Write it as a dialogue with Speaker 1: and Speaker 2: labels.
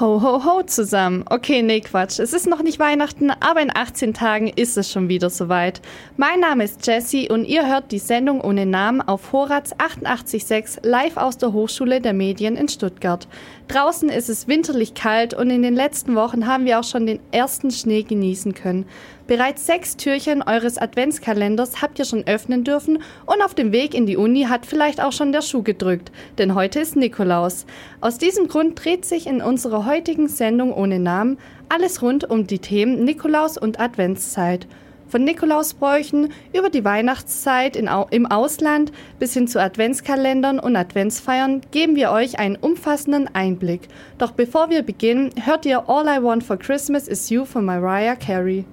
Speaker 1: Ho, ho, ho zusammen. Okay, nee, Quatsch. Es ist noch nicht Weihnachten, aber in 18 Tagen ist es schon wieder soweit. Mein Name ist Jessie und ihr hört die Sendung ohne Namen auf Horaz 886 live aus der Hochschule der Medien in Stuttgart. Draußen ist es winterlich kalt und in den letzten Wochen haben wir auch schon den ersten Schnee genießen können. Bereits sechs Türchen eures Adventskalenders habt ihr schon öffnen dürfen und auf dem Weg in die Uni hat vielleicht auch schon der Schuh gedrückt, denn heute ist Nikolaus. Aus diesem Grund dreht sich in unserer heutigen Sendung ohne Namen alles rund um die Themen Nikolaus und Adventszeit. Von Nikolausbräuchen über die Weihnachtszeit in, im Ausland bis hin zu Adventskalendern und Adventsfeiern geben wir euch einen umfassenden Einblick. Doch bevor wir beginnen, hört ihr All I Want for Christmas is You von Mariah Carey.